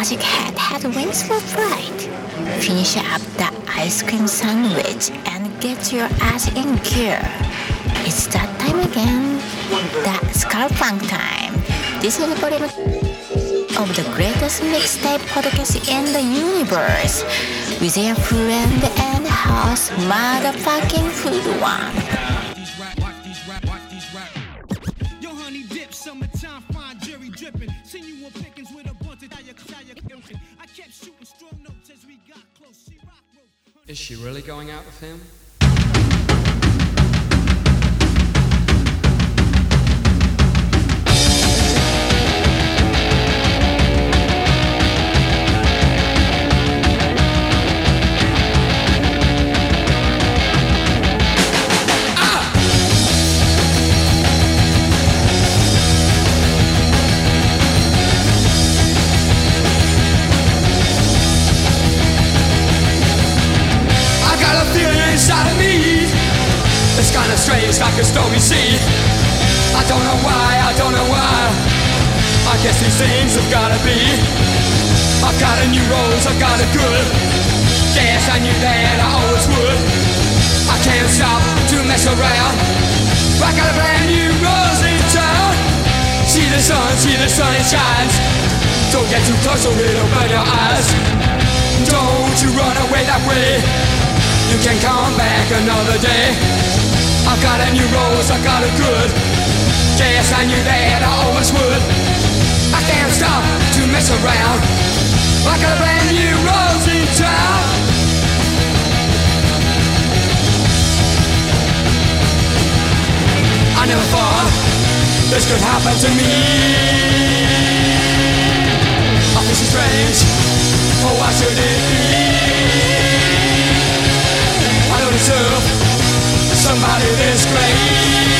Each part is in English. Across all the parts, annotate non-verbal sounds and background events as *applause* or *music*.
magic hat had wings for flight. Finish up the ice cream sandwich and get your ass in gear. It's that time again. The Skull Funk time. This is the volume of the greatest mixtape podcast in the universe. With your friend and host, motherfucking Food One. Him? Things have gotta be. I've got a new rose, I've got a good. Yes, I knew that I always would. I can't stop to mess around. I got a brand new rose in town. See the sun, see the sun, it shines. Don't get too close or it'll burn your eyes. Don't you run away that way. You can come back another day. I've got a new rose, I got a good. Yes, I knew that I always would. I can't stop to mess around. Got a brand new rose in town. I never thought this could happen to me. I feel so strange. Oh, why should it be? I don't deserve somebody this great.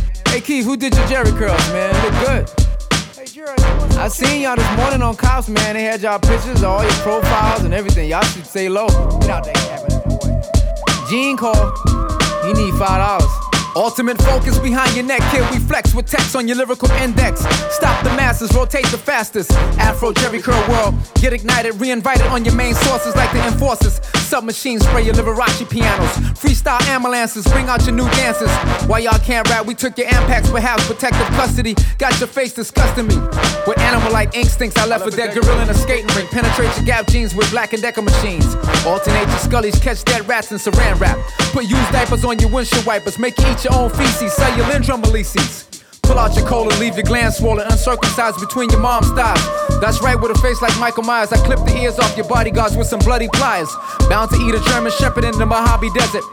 Hey Keith, who did your Jerry curls, man? Look good. I seen y'all this morning on Cops, man. They had y'all pictures, all your profiles and everything. Y'all should stay low. Get out there, Gene called. He need five dollars. Ultimate focus behind your neck, kid. We flex with text on your lyrical index. Stop the masses, rotate the fastest. Afro Jerry Curl world. Get ignited, re-invited on your main sources like the enforcers. Submachines spray your Liberace pianos. Freestyle ambulances, bring out your new dances. Why y'all can't rap? We took your Ampex, perhaps protective custody. Got your face disgusting me. With animal-like instincts, I left a dead gorilla in a skating rink. Penetrate your gap jeans with black and decker machines. Alternate your scullies, catch dead rats and saran wrap. Put used diapers on your windshield wipers. Make you eat your own feces. Lindrum releases. Pull out your cola, leave your glands swollen, uncircumcised between your mom's thighs. That's right, with a face like Michael Myers, I clip the ears off your bodyguards with some bloody pliers. Bound to eat a German Shepherd in the Mojave Desert.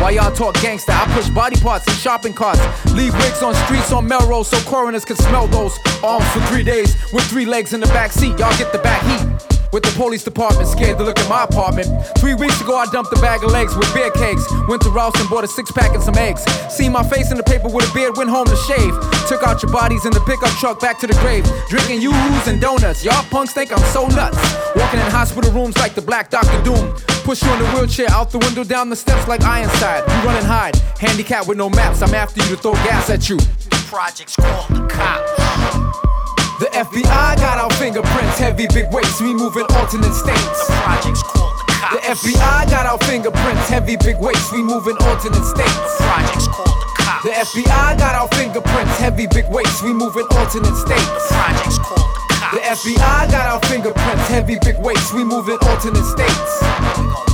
While y'all talk gangster, I push body parts in shopping carts. Leave wigs on streets on Melrose so coroners can smell those. Arms for three days with three legs in the back seat. Y'all get the back heat. With the police department scared to look at my apartment. Three weeks ago, I dumped a bag of legs with beer cakes. Went to Rouse and bought a six pack and some eggs. See my face in the paper with a beard, went home to shave. Took out your bodies in the pickup truck back to the grave. Drinking yoo-hoos and donuts. Y'all punks think I'm so nuts. Walking in hospital rooms like the Black Doctor Doom. Push you in the wheelchair out the window down the steps like Ironside. You run and hide. Handicap with no maps. I'm after you to throw gas at you. Projects called the cops. The FBI got our fingerprints, heavy big weights, we moving alternate states. The projects called the cops. The FBI got our fingerprints, heavy big weights, we moving alternate states. The projects called the cops. The FBI got our fingerprints, heavy big weights, we moving alternate states. The projects called the cops. The FBI got our fingerprints, heavy big weights, we move in alternate states.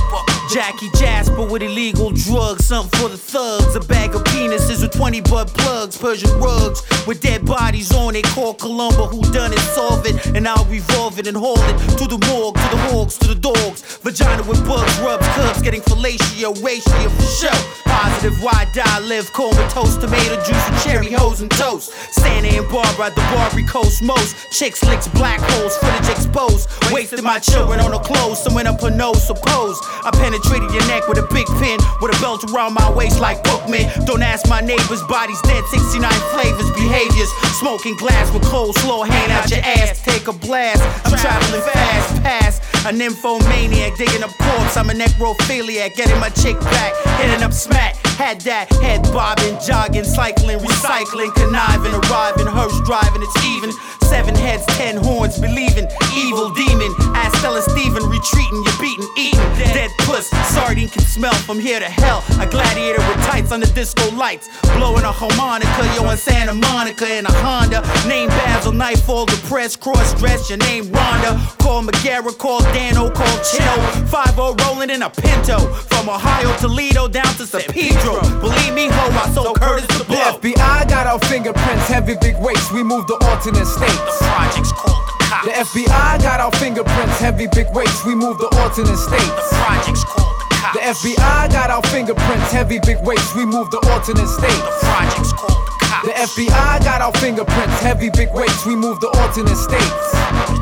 Jackie Jasper with illegal drugs, something for the thugs. A bag of penises with 20 butt plugs, Persian rugs with dead bodies on it. Call Columbo, who done it, solve it, and I'll revolve it and haul it to the morgue, to the hogs, to the dogs. Vagina with bugs, rubs, cubs, getting fellatio, ratio for show. Positive, why die, live, comatose, tomato juice, and cherry hose and toast. Santa and Barbara the Barbary Coast most. Chicks licks black holes, footage exposed. Wasted my children on the clothes, someone up her nose, suppose. I penetrated your neck with a big pin, with a belt around my waist like Bookman. Don't ask my neighbors, bodies dead, 69 flavors, behaviors. Smoking glass with coleslaw, hang out your ass, take a blast. I'm traveling fast, past a nymphomaniac, digging up corpse. I'm a necrophiliac, getting my chick back, hitting up smack. Had that head bobbing, jogging, cycling, recycling, conniving, arriving, hearse driving, it's even. Seven heads, ten horns, believing, evil demon. Can smell from here to hell. A gladiator with tights under disco lights, blowing a harmonica, yo, in Santa Monica in a Honda. Name Basil, knife all depressed, cross dressed, your name Rhonda. Call McGarrett, call Dano, call Chino. 5 rolling in a Pinto. From Ohio, Toledo, down to San Pedro. Believe me, ho, I sold Curtis the The blow. FBI got our fingerprints, heavy big weights, we move to alternate states. The projects called the cops. The FBI got our fingerprints, heavy big weights, we move to alternate states. The projects called the FBI got our fingerprints, heavy big weights, we move to alternate The projects called the cops. The FBI got our fingerprints, heavy big weights, we move to alternate states.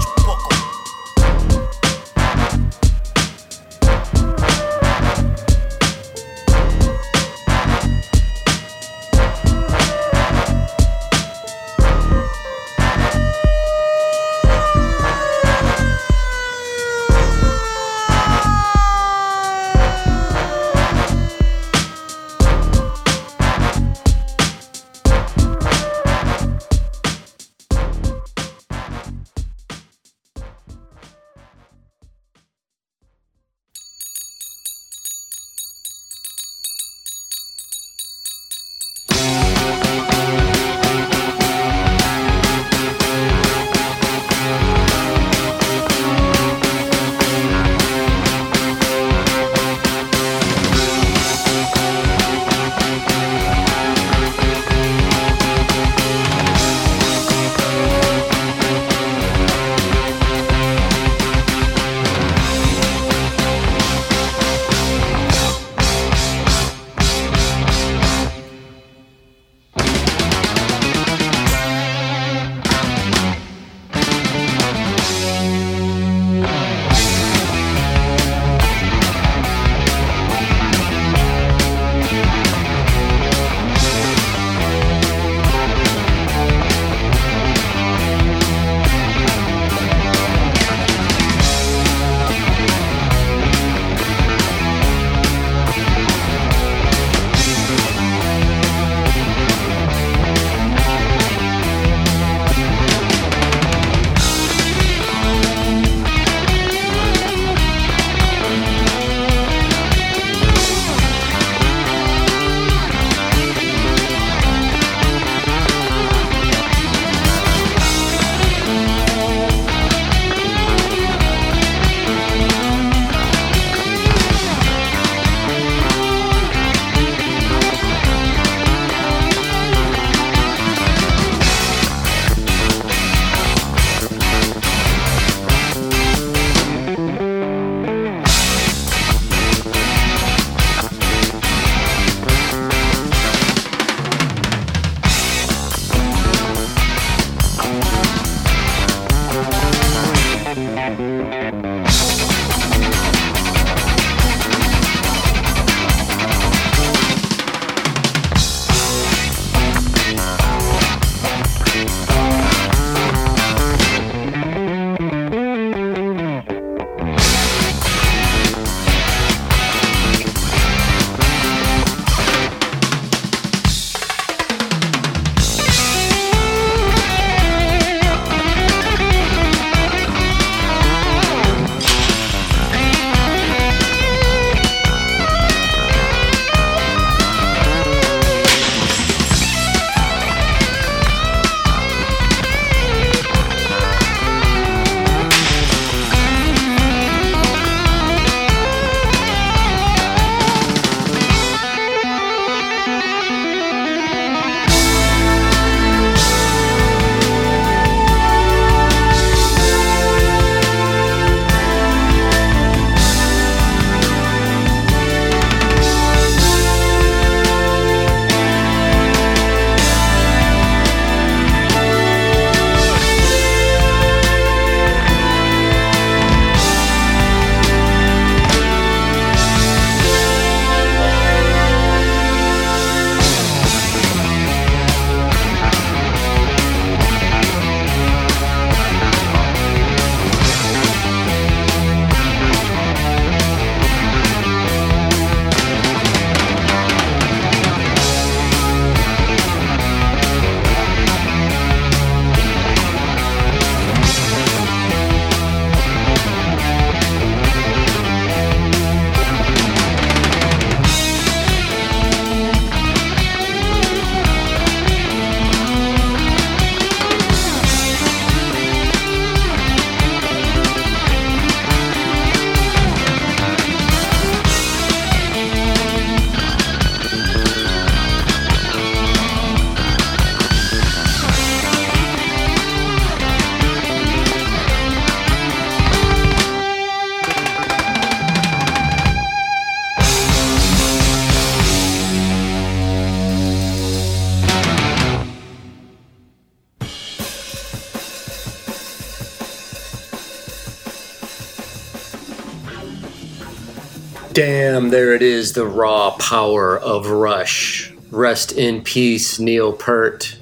Damn, there it is, the raw power of Rush. Rest in peace, Neil Peart.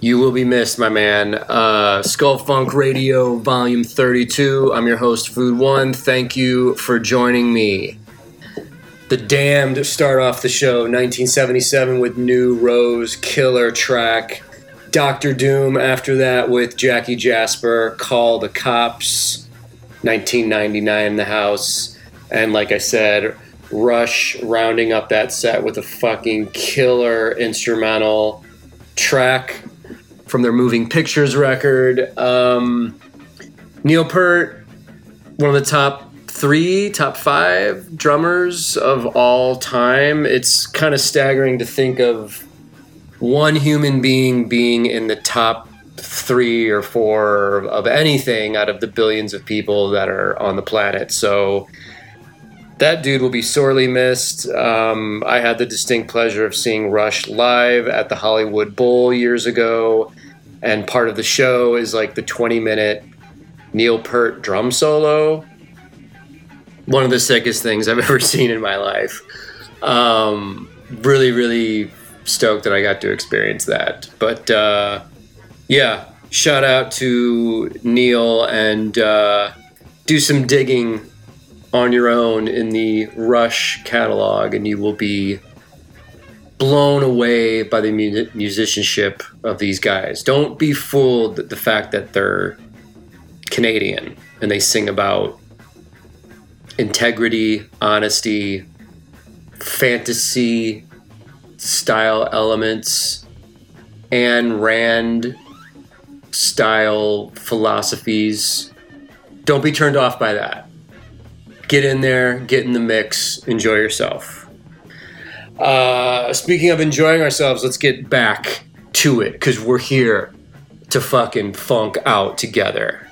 You will be missed, my man. Uh, Skull Funk Radio, Volume 32. I'm your host, Food One. Thank you for joining me. The Damned start off the show 1977 with New Rose, killer track. Doctor Doom after that with Jackie Jasper, Call the Cops. 1999 in the house. And like I said, Rush rounding up that set with a fucking killer instrumental track from their Moving Pictures record. Um, Neil Peart, one of the top three, top five drummers of all time. It's kind of staggering to think of one human being being in the top three or four of anything out of the billions of people that are on the planet. So that dude will be sorely missed. Um, I had the distinct pleasure of seeing Rush live at the Hollywood Bowl years ago, and part of the show is like the 20 minute Neil Peart drum solo. One of the sickest things I've *laughs* ever seen in my life. Um, really, really stoked that I got to experience that. But uh, yeah, shout out to Neil and uh, do some digging on your own in the Rush catalog, and you will be blown away by the mu- musicianship of these guys. Don't be fooled the fact that they're Canadian and they sing about integrity, honesty, fantasy style elements, and Rand style philosophies. Don't be turned off by that. Get in there, get in the mix, enjoy yourself. Uh, speaking of enjoying ourselves, let's get back to it because we're here to fucking funk out together.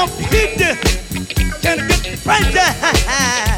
Can I get the *laughs*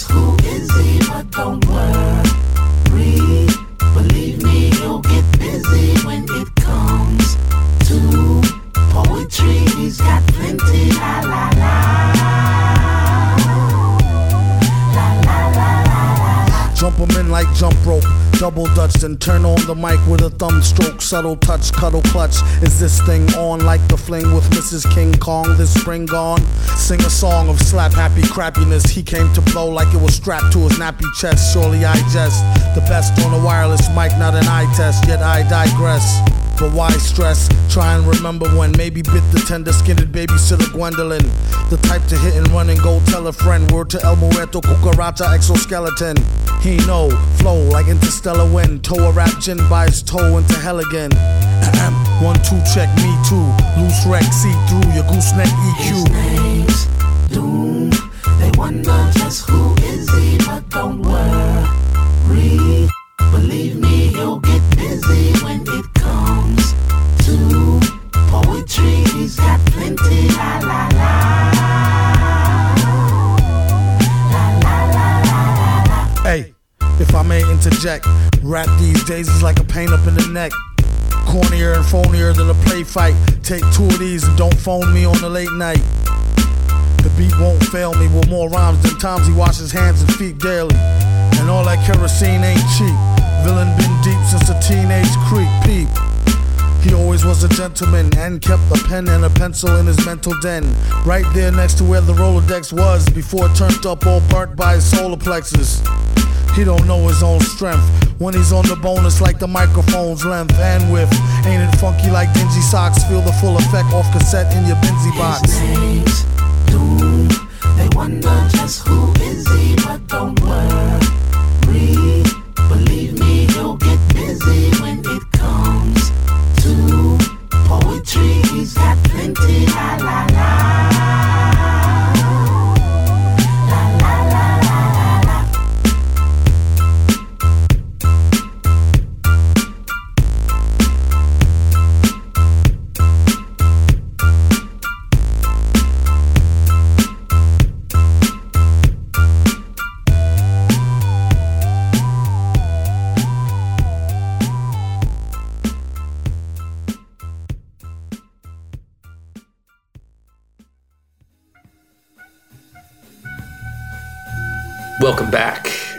who. Dutch, turn on the mic with a thumb stroke. Subtle touch, cuddle clutch. Is this thing on like the fling with Mrs. King Kong this spring gone? Sing a song of slap happy crappiness. He came to blow like it was strapped to his nappy chest. Surely I jest. The best on a wireless mic, not an eye test, yet I digress. But why stress? Try and remember when maybe bit the tender skinned babysitter Gwendolyn. The type to hit and run and go tell a friend. Word to El Muerto, Cucaracha, exoskeleton. He know, flow like interstellar wind. Toe a rap gin by his toe into hell again. One, two, check me too. Loose wreck, see through your gooseneck EQ. name's Doom. They wonder just who interject, rap these days is like a pain up in the neck. Cornier and phonier than a play fight. Take two of these and don't phone me on the late night. The beat won't fail me with more rhymes than times he washes hands and feet daily. And all that kerosene ain't cheap. Villain been deep since a teenage creep. Peep. He always was a gentleman and kept a pen and a pencil in his mental den. Right there next to where the Rolodex was before it turned up all burnt by his solar plexus. He don't know his own strength when he's on the bonus like the microphone's length and width. Ain't it funky like dingy socks? Feel the full effect off cassette in your Benzi box. His name's Doom. They wonder just who is he, but don't worry.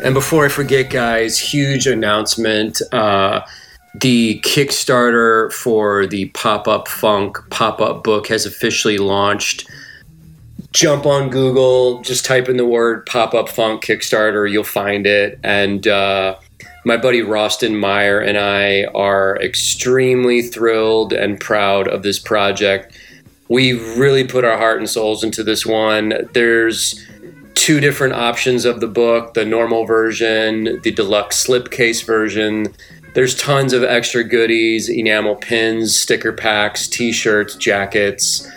And before I forget, guys, huge announcement. Uh, the Kickstarter for the Pop Up Funk pop up book has officially launched. Jump on Google, just type in the word Pop Up Funk Kickstarter, you'll find it. And uh, my buddy Roston Meyer and I are extremely thrilled and proud of this project. We really put our heart and souls into this one. There's two different options of the book the normal version, the deluxe slipcase version. There's tons of extra goodies enamel pins, sticker packs, t shirts, jackets,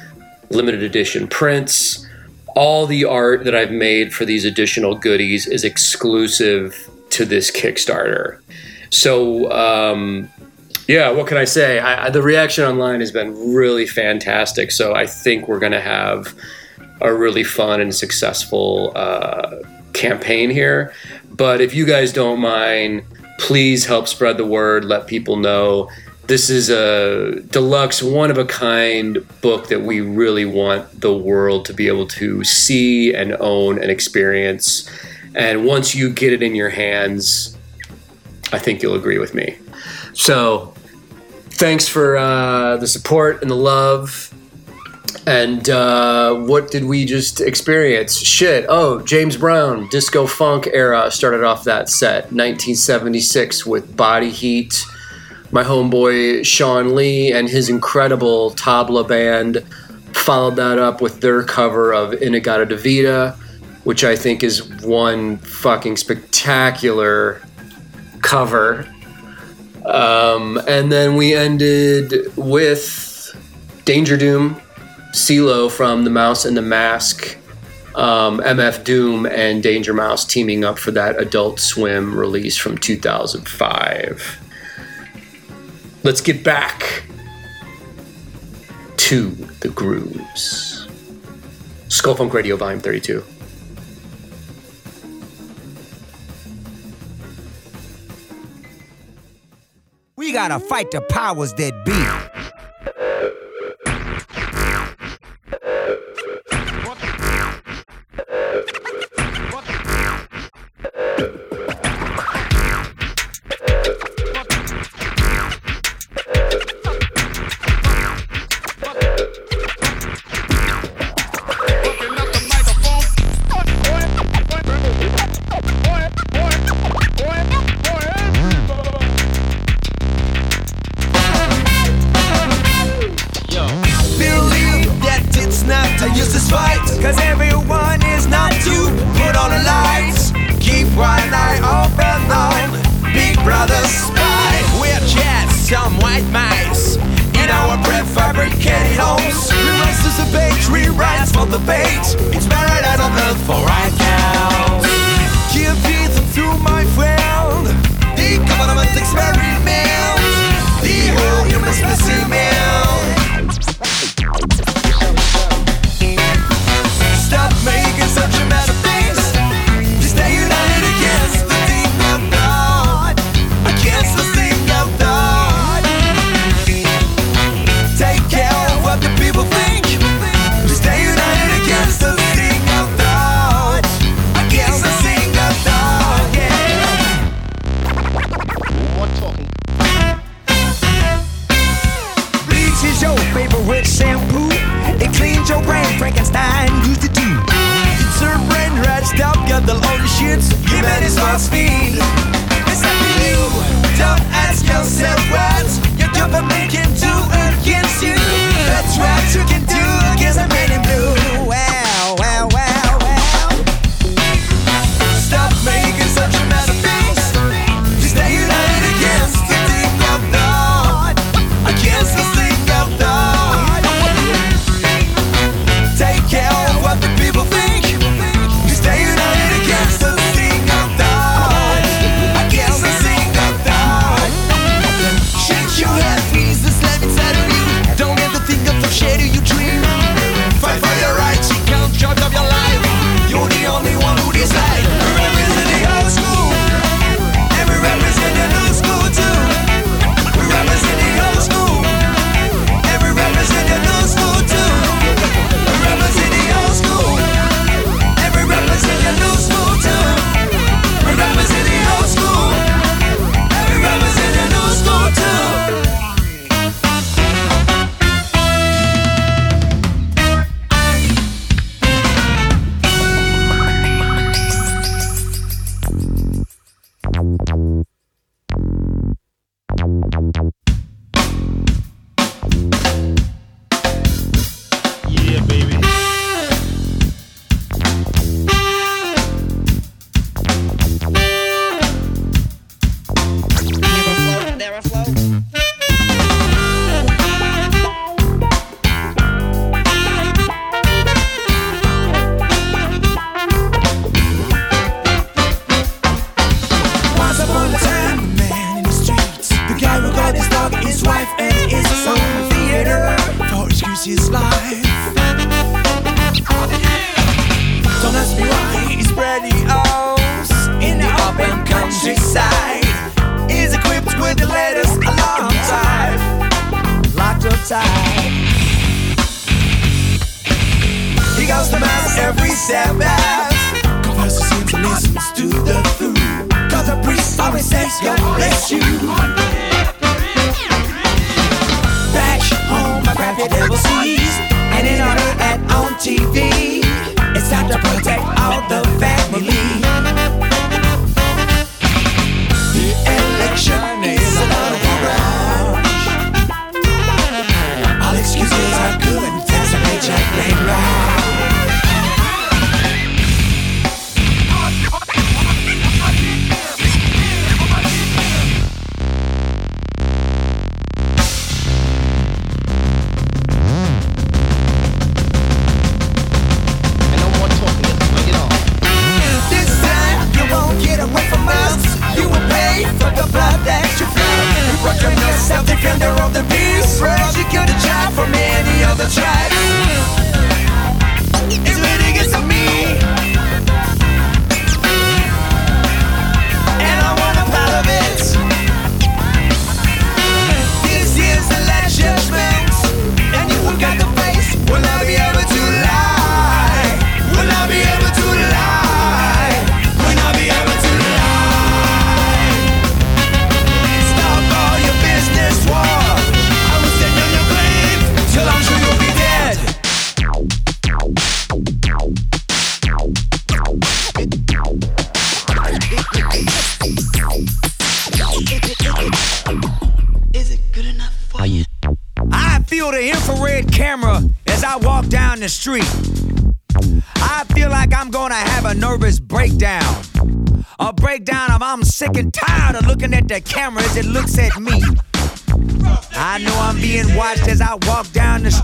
limited edition prints. All the art that I've made for these additional goodies is exclusive to this Kickstarter. So, um, yeah, what can I say? I, I, the reaction online has been really fantastic. So, I think we're going to have a really fun and successful uh, campaign here. But if you guys don't mind, please help spread the word, let people know. This is a deluxe, one of a kind book that we really want the world to be able to see and own and experience. And once you get it in your hands, I think you'll agree with me. So, thanks for uh, the support and the love. And uh, what did we just experience? Shit. Oh, James Brown, disco funk era started off that set. 1976 with Body Heat. My homeboy Shawn Lee and his incredible tabla band followed that up with their cover of Inna Gadda Da Vida, which I think is one fucking spectacular cover. Um, and then we ended with Danger Doom CeeLo from The Mouse and the Mask, um, MF Doom, and Danger Mouse teaming up for that Adult Swim release from 2005. Let's get back to the grooves. Skull Funk Radio, Volume 32. We gotta fight the powers that be. with shampoo. It cleans your brain, Frankenstein used to do. Sir brain red stop, got the only shit. Give it its must be. It's up to you. Don't ask yourself why.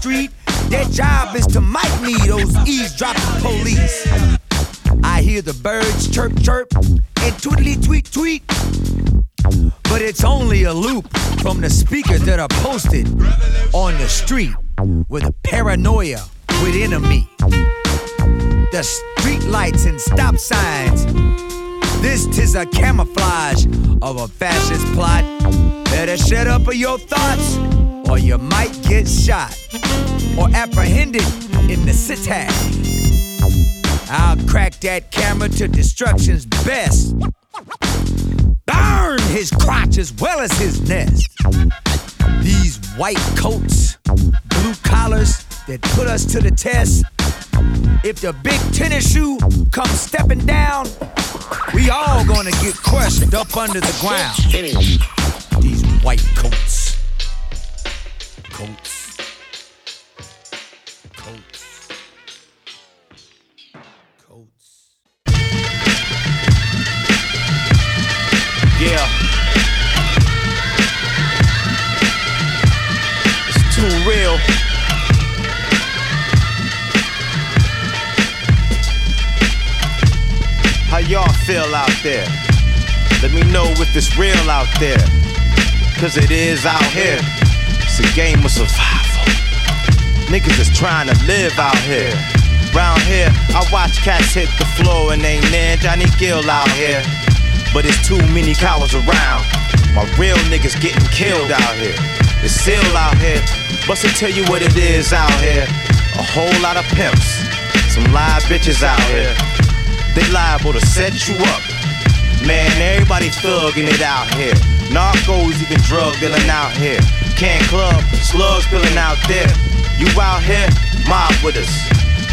street. Their job is to mic me, those eavesdropping police. I hear the birds chirp chirp and twiddly tweet tweet. But it's only a loop from the speakers that are posted on the street with a paranoia within me. The street lights and stop signs. This tis a camouflage of a fascist plot. Better shut up or your thoughts, or you might get shot or apprehended in the city. I'll crack that camera to destruction's best. Burn his crotch as well as his nest. These white coats, blue collars that put us to the test. If the big tennis shoe comes stepping down, we all gonna get crushed up under the ground. These white coats. Coats. Y'all feel out there? Let me know if it's real out there. Cause it is out here. It's a game of survival. Niggas is trying to live out here. Round here, I watch cats hit the floor and ain't near Johnny Gill out here. But it's too many cowards around. My real niggas getting killed out here. It's still out here. Bust to tell you what it is out here. A whole lot of pimps. Some live bitches out here. They liable to set you up. Man, everybody thugging it out here. Narcos, even drug dealing out here. Can't club, slugs spilling out there. You out here, mob with us.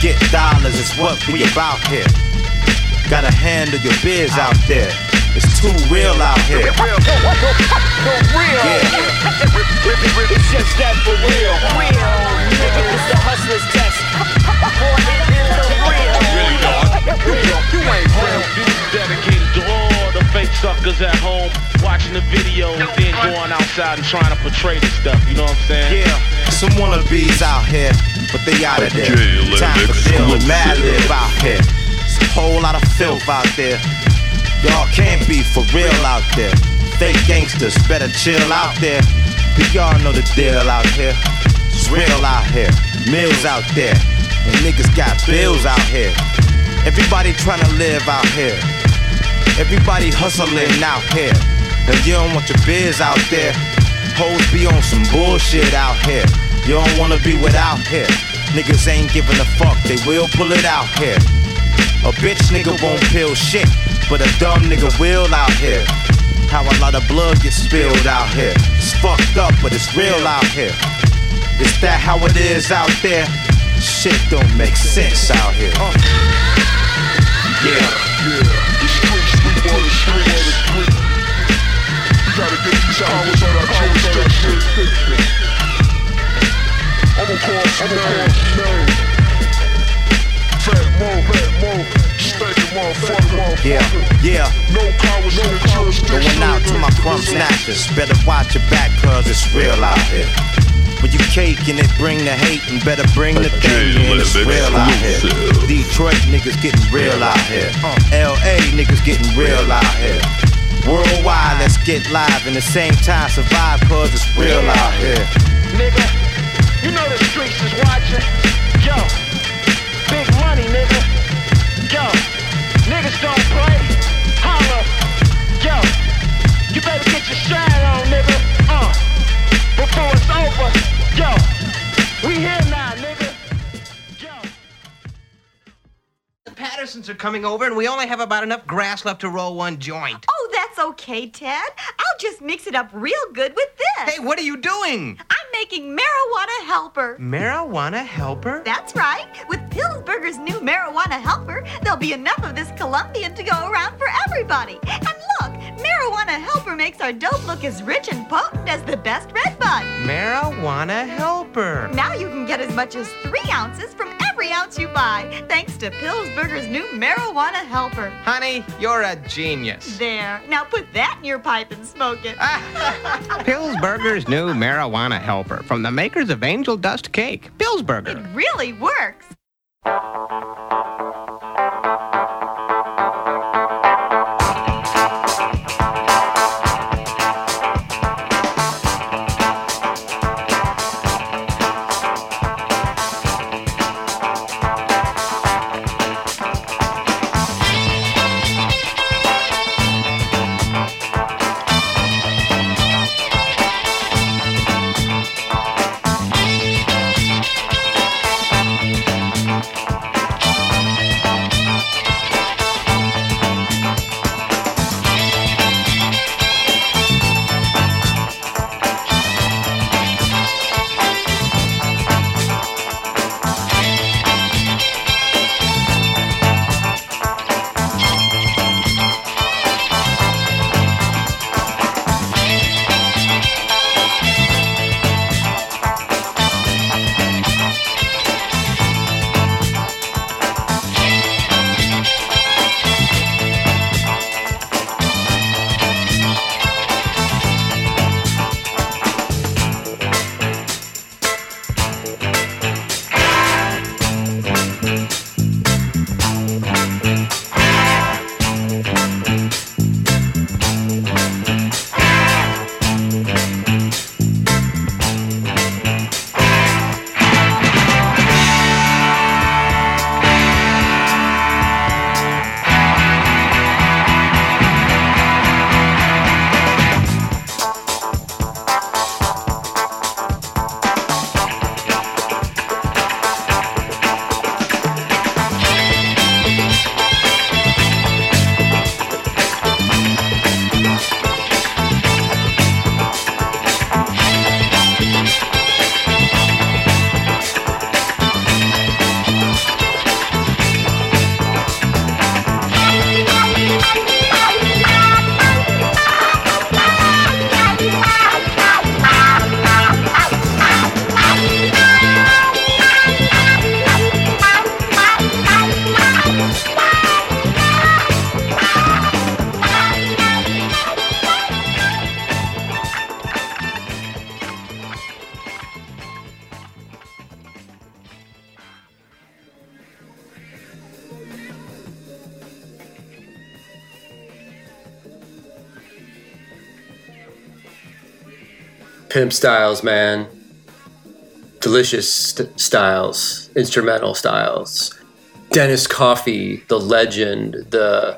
Get dollars is what we about here. Gotta handle your biz out there. It's too real out here. Yeah. It's just that for real. Real, nigga, it's the hustler's test. Dog. You, you ain't real. Is dedicated to all the fake suckers at home watching the video and then going outside and trying to portray this stuff. You know what I'm saying? Yeah, some wannabes out here, but they out of there. Time for deal and mad live out here. It's a whole lot of filth out there. Y'all can't be for real out there. Fake gangsters better chill out there. But y'all know the deal out here. It's real out here. Mills out there. And niggas got bills out here. Everybody trying to live out here. Everybody hustling out here. And you don't want your biz out there. Hoes be on some bullshit out here. You don't wanna be without here. Niggas ain't giving a fuck, they will pull it out here. A bitch nigga won't peel shit, but a dumb nigga will out here. How a lot of blood gets spilled out here. It's fucked up, but it's real out here. Is that how it is out there? Shit don't make sense out here. Uh. Yeah. Yeah. Motherfucker. Yeah, yeah. No cowards, no jurisdiction. Going out to my crumb snatchers. Better watch your back, cause it's real out here. When you caking it, bring the hate and better bring the thing in. It's real out here. Detroit niggas getting real out here. Uh, LA niggas getting real out here. Worldwide, let's get live and the same time survive cause it's real out here. Nigga, you know the streets is watching. Pattersons are coming over, and we only have about enough grass left to roll one joint. Oh, that's okay, Ted. I'll just mix it up real good with this. Hey, what are you doing? I'm making marijuana helper. Marijuana helper? That's right. With Pillsburger's new marijuana helper, there'll be enough of this Colombian to go around for everybody. And look, marijuana helper makes our dope look as rich and potent as the best red bud. Marijuana helper. Now you can get as much as three ounces from every ounce you buy, thanks to Pillsburger's new marijuana helper. Honey, you're a genius. There. Now put that in your pipe and smoke it. *laughs* Pillsbury's new marijuana helper from the makers of Angel Dust Cake. Pillsburger. It really works. Pimp styles, man. Delicious st- styles, instrumental styles. Dennis Coffey, the legend, the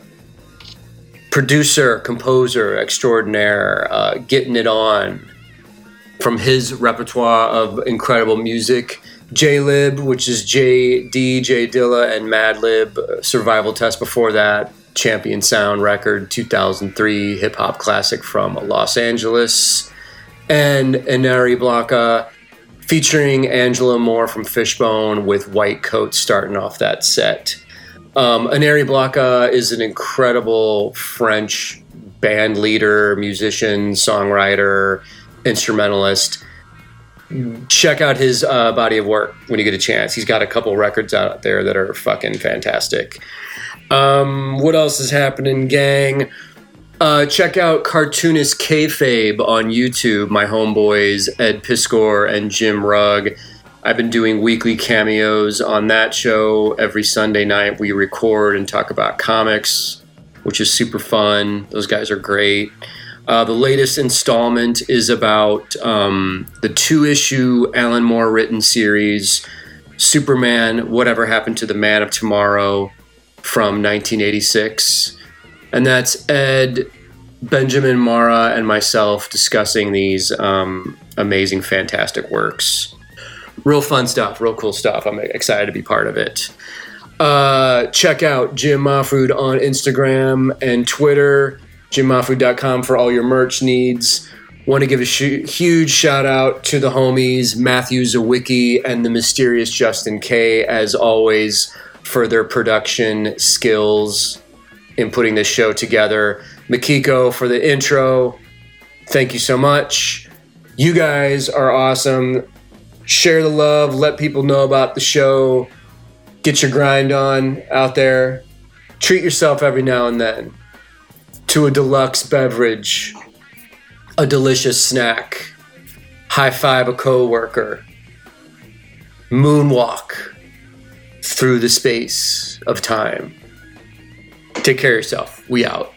producer, composer extraordinaire, uh, getting it on from his repertoire of incredible music. Jaylib, which is J D, J Dilla, and Madlib, uh, Survival Test before that, Champion Sound record, 2003 hip hop classic from Los Angeles. And Enneri Blaka featuring Angelo Moore from Fishbone with White Coat starting off that set. Um, Enneri Blaka is an incredible French band leader, musician, songwriter, instrumentalist. Check out his uh, body of work when you get a chance. He's got a couple records out there that are fucking fantastic. Um, what else is happening, gang? Uh, check out Cartoonist Kayfabe on YouTube. My homeboys Ed Piskor and Jim Rugg. I've been doing weekly cameos on that show. Every Sunday night, we record and talk about comics, which is super fun. Those guys are great. Uh, the latest installment is about um, the two issue Alan Moore written series, Superman Whatever Happened to the Man of Tomorrow from 1986. And that's Ed, Benjamin Marra, and myself discussing these um, amazing, fantastic works. Real fun stuff, real cool stuff. I'm excited to be part of it. Uh, check out Jim Mahfood on Instagram and Twitter, jimmahfood.com for all your merch needs. Want to give a sh- huge shout out to the homies Matthew Sawicki and the mysterious Justin K, as always, for their production skills in putting this show together. Makiko for the intro. Thank you so much. You guys are awesome. Share the love, let people know about the show. Get your grind on out there. Treat yourself every now and then to a deluxe beverage, a delicious snack, high five a coworker, moonwalk through the space of time. Take care of yourself. We out.